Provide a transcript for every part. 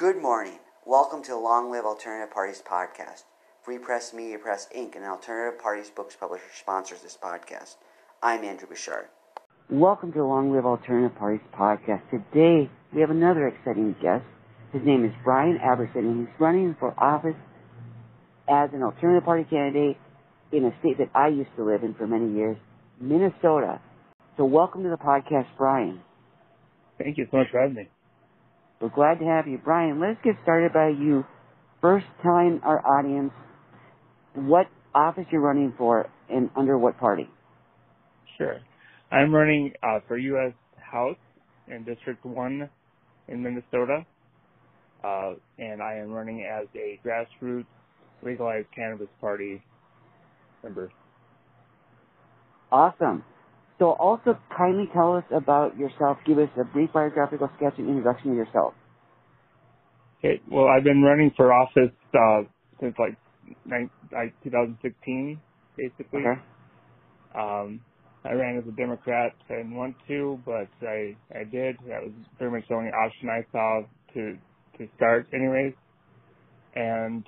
Good morning. Welcome to the Long Live Alternative Parties podcast. Free Press Media Press Inc., an alternative parties books publisher, sponsors this podcast. I'm Andrew Bouchard. Welcome to the Long Live Alternative Parties podcast. Today, we have another exciting guest. His name is Brian Abrahamson, and he's running for office as an alternative party candidate in a state that I used to live in for many years, Minnesota. So welcome to the podcast, Brian. Thank you so much for having me. We're glad to have you. Brian, let's get started by you first telling our audience what office you're running for and under what party. Sure. I'm running uh, for U.S. House in District 1 in Minnesota, uh, and I am running as a grassroots legalized cannabis party member. Awesome. So also kindly tell us about yourself. Give us a brief biographical sketch and introduction of yourself. Okay. Well, I've been running for office uh, since like, like 2016, basically. Okay. Um, I ran as a Democrat. I didn't want to, but I I did. That was pretty much the only option I saw to to start, anyways. And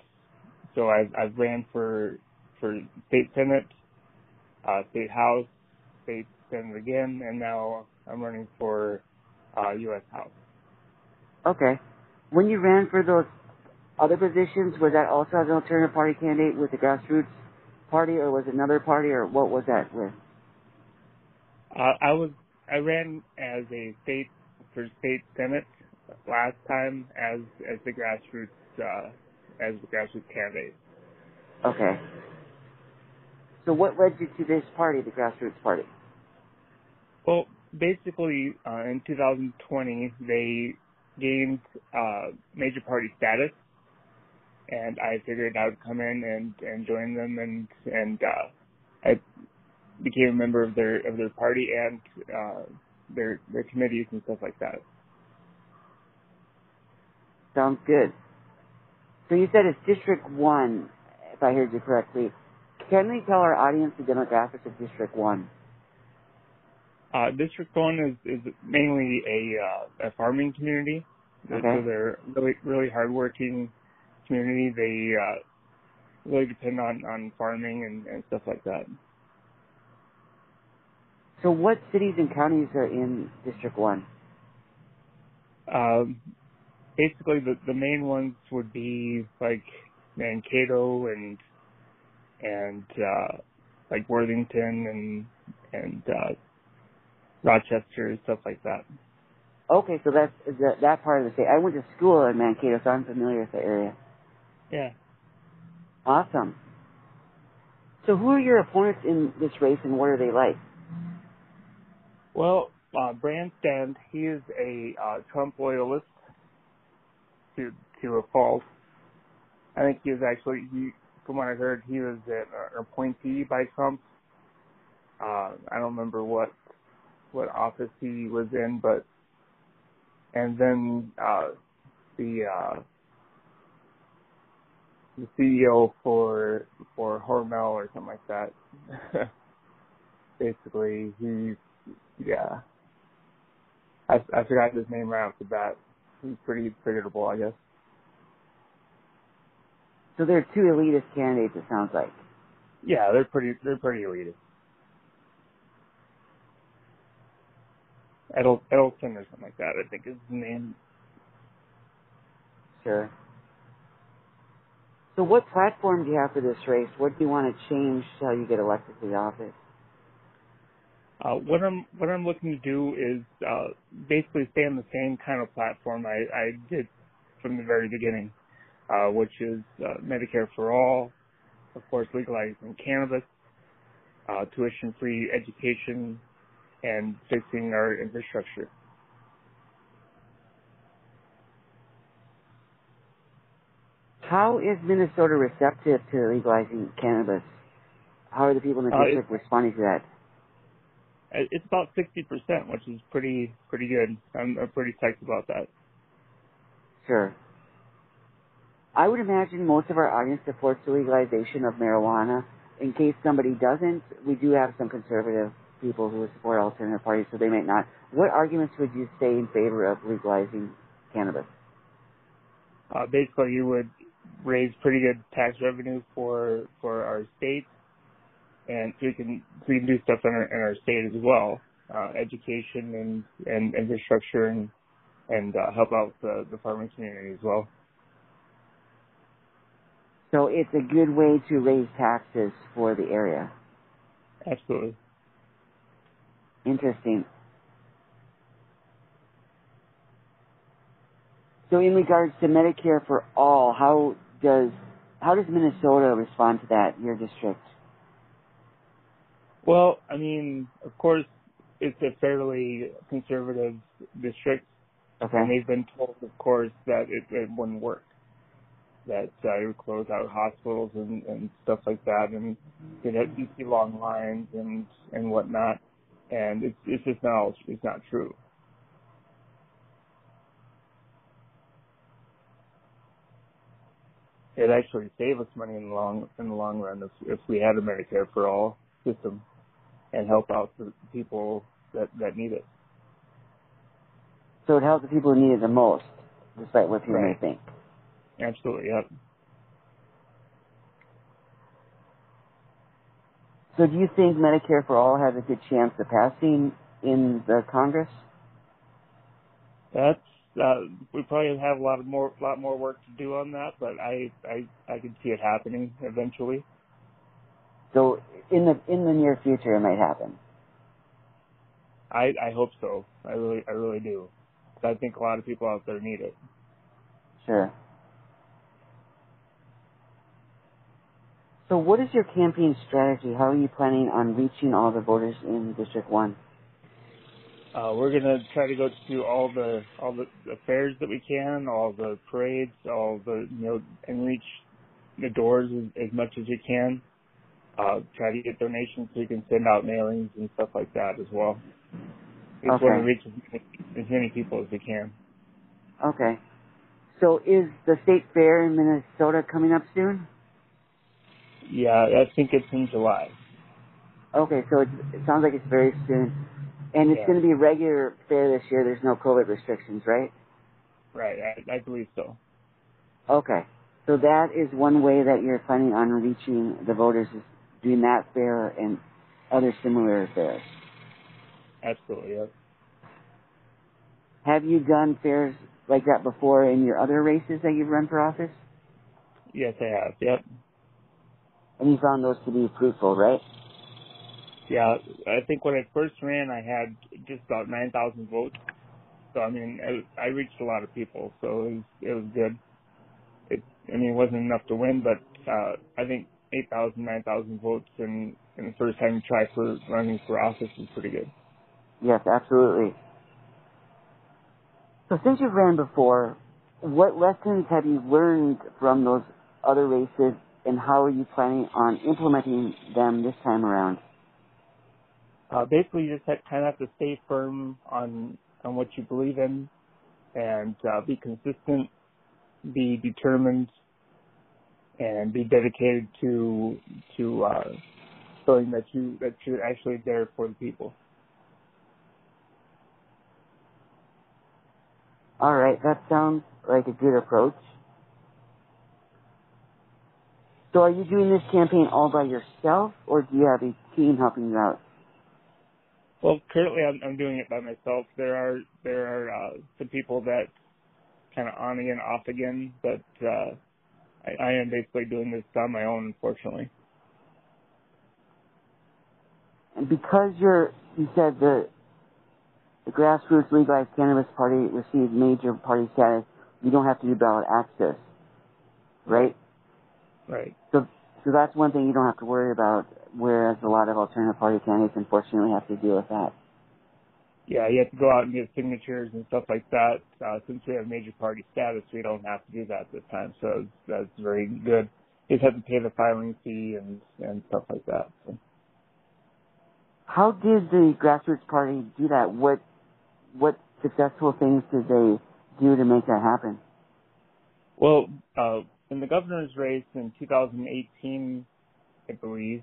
so I've I've ran for for state senate, uh, state house, state senate again, and now I'm running for uh, U.S. House. Okay. When you ran for those other positions, was that also as an alternative party candidate with the grassroots party, or was it another party, or what was that with? Uh, I was I ran as a state for state senate last time as as the grassroots uh, as the grassroots candidate. Okay. So what led you to this party, the grassroots party? Well, basically, uh, in 2020, they gained uh, major party status, and I figured I would come in and and join them, and and uh, I became a member of their of their party and uh, their their committees and stuff like that. Sounds good. So you said it's District One, if I heard you correctly. Can we tell our audience the demographics of District One? Uh, District One is is mainly a uh, a farming community. Okay. So they're really really hardworking community. They uh, really depend on on farming and, and stuff like that. So what cities and counties are in District 1? Um, basically, the the main ones would be like Mankato and and uh, like Worthington and and uh, Rochester and stuff like that. Okay, so that's that, that part of the state. I went to school in Mankato, so I'm familiar with the area. Yeah. Awesome. So who are your opponents in this race and what are they like? Well, uh, Branstad, he is a uh, Trump loyalist to to a fault. I think he was actually, he, from what I heard, he was an appointee by Trump. Uh, I don't remember what what office he was in, but and then uh, the uh, the CEO for for Hormel or something like that. Basically, he yeah. I I forgot his name right off the bat. He's pretty forgettable, I guess. So there are two elitist candidates. It sounds like. Yeah, they're pretty they're pretty elitist. Edel, Edelson or something like that, I think is his name. Sure. So what platform do you have for this race? What do you want to change how you get elected to the office? Uh, what I'm what I'm looking to do is uh, basically stay on the same kind of platform I, I did from the very beginning, uh, which is uh, Medicare for all, of course legalizing cannabis, uh, tuition-free education, and fixing our infrastructure. How is Minnesota receptive to legalizing cannabis? How are the people in the Uh, district responding to that? Uh, It's about 60%, which is pretty pretty good. I'm, I'm pretty psyched about that. Sure. I would imagine most of our audience supports the legalization of marijuana. In case somebody doesn't, we do have some conservative people who support alternative parties, so they might not. What arguments would you say in favor of legalizing cannabis? Uh, basically, you would raise pretty good tax revenue for for our state, and so we can we can do stuff in our, in our state as well, uh, education and and infrastructure and and uh, help out the the farming community as well. So it's a good way to raise taxes for the area. Absolutely. Interesting. So in regards to Medicare for all, how does how does Minnesota respond to that, your district? Well, I mean, of course, it's a fairly conservative district. Okay. And they've been told, of course, that it, it wouldn't work. That uh, it would close out hospitals and, and stuff like that, and you'd have see long lines and and whatnot. And it's it's just not it's not true. It actually save us money in the long in the long run if if we had a Medicare for all system and help out the people that that need it. So it helps the people who need it the most, despite what people Right. may think. Absolutely, yep. So do you think Medicare for all has a good chance of passing in the Congress? That's uh, we probably have a lot of more lot more work to do on that, but I I I can see it happening eventually. So in the in the near future, it might happen. I I hope so. I really I really do. I think a lot of people out there need it. Sure. So what is your campaign strategy? How are you planning on reaching all the voters in District 1? Uh, we're gonna try to go to all the all the, the fairs that we can, all the parades, all the you know, and reach the doors as, as much as we can. Uh, try to get donations so we can send out mailings and stuff like that as well. We just want to reach as many, as many people as we can. Okay. So is the state fair in Minnesota coming up soon? Yeah, I think it's in July. Okay, so it sounds like it's very soon. And it's Yeah. going to be a regular fair this year. There's no COVID restrictions, right? Right, I, I believe so. Okay. So that is one way that you're planning on reaching the voters is doing that fair and other similar fairs. Absolutely, yeah. Have you done fairs like that before in your other races that you've run for office? Yes, I have. Yep. And you found those to be fruitful, right? Yeah, I think when I first ran, I had just about 9,000 votes. So, I mean, I, I reached a lot of people, so it was, it was good. It, I mean, it wasn't enough to win, but, uh, I think 8,000, 9,000 votes in, in the first time you try for running for office is pretty good. Yes, absolutely. So since you've ran before, what lessons have you learned from those other races and how are you planning on implementing them this time around? Uh, basically, you just have, kind of have to stay firm on on what you believe in, and uh, be consistent, be determined, and be dedicated to to uh, showing that you that you're actually there for the people. All right, that sounds like a good approach. So are you doing this campaign all by yourself or do you have a team helping you out? Well, currently I'm, I'm doing it by myself. There are there are uh, some people that kind of on again, off again, but uh, I, I am basically doing this on my own, unfortunately. And because you're, you said the, the grassroots legalized cannabis party received major party status, you don't have to do ballot access, right? Right. So, so that's one thing you don't have to worry about, whereas a lot of alternative party candidates unfortunately have to deal with that. Yeah, you have to go out and get signatures and stuff like that. Uh, since we have major party status, we don't have to do that this time, so that's very good. You just have to pay the filing fee and and stuff like that. So. How did the grassroots party do that? What, what successful things did they do to make that happen? Well, uh, in the governor's race in 2018, I believe,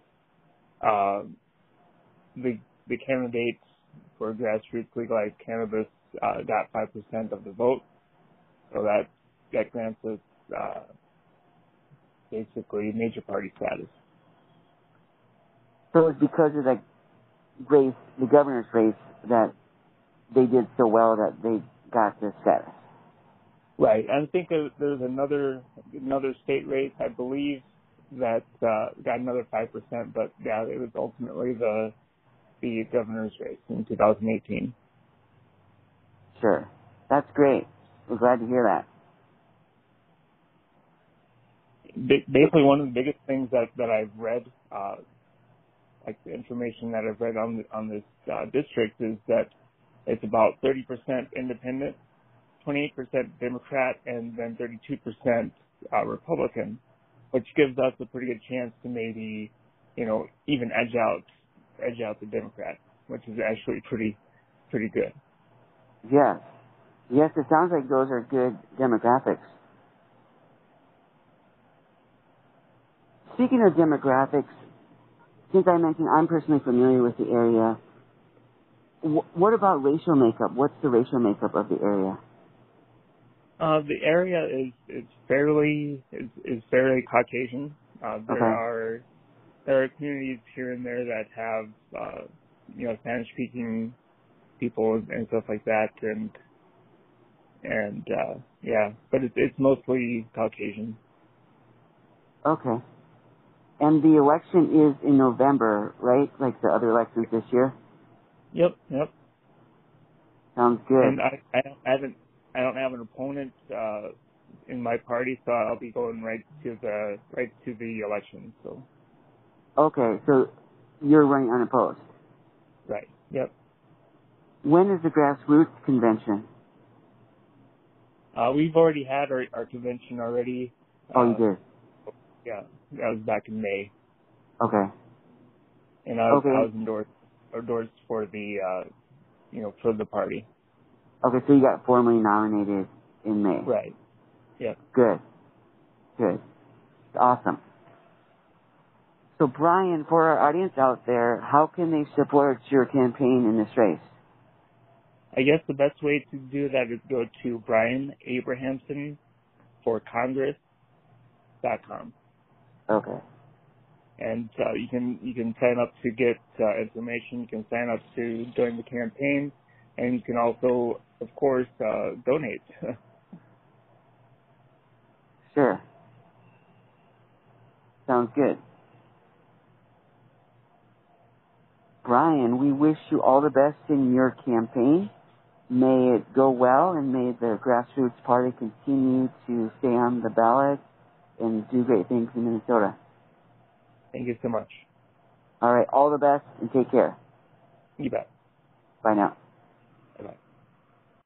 uh, the the candidates for grassroots legalized cannabis uh, got five percent of the vote. So that that grants us uh, basically major party status. So it's because of the race, the governor's race, that they did so well that they got this status. Right. I think there's another another state race, I believe, that uh, got another five percent. But yeah, it was ultimately the the governor's race in 2018. Sure, that's great. We're glad to hear that. Basically, one of the biggest things that that I've read, uh, like the information that I've read on on this uh, district, is that it's about 30% independent 28% Democrat and then 32% uh, Republican, which gives us a pretty good chance to maybe, you know, even edge out, edge out the Democrat, which is actually pretty, pretty good. Yes. Yes, it sounds like those are good demographics. Speaking of demographics, since I mentioned I'm personally familiar with the area, what about racial makeup? What's the racial makeup of the area? Uh, the area is is fairly is, is fairly Caucasian. Uh, there okay. are there are communities here and there that have uh, you know Spanish speaking people and stuff like that, and and uh, yeah, but it's it's mostly Caucasian. Okay. And the election is in November, right? Like the other elections this year. Yep. Yep. Sounds good. And I I haven't I don't have an opponent uh, in my party, so I'll be going right to the right to the election. So. Okay, so you're running unopposed. Right. Yep. When is the grassroots convention? Uh, we've already had our, our convention already. Oh, you did. Uh, yeah, that was back in May. Okay. And I was, okay. I was endorsed endorsed for the uh, you know for the party. Okay, so you got formally nominated in May. Right. Yeah. Good. Good. Awesome. So Brian, for our audience out there, how can they support your campaign in this race? I guess the best way to do that is go to Brian Abrahamson for Congress.com. Okay. And uh, you can you can sign up to get uh, information. You can sign up to join the campaign, and you can also of course, uh, donate. sure. Sounds good. Brian, we wish you all the best in your campaign. May it go well and may the Grassroots Party continue to stay on the ballot and do great things in Minnesota. Thank you so much. All right. All the best and take care. You bet. Bye now.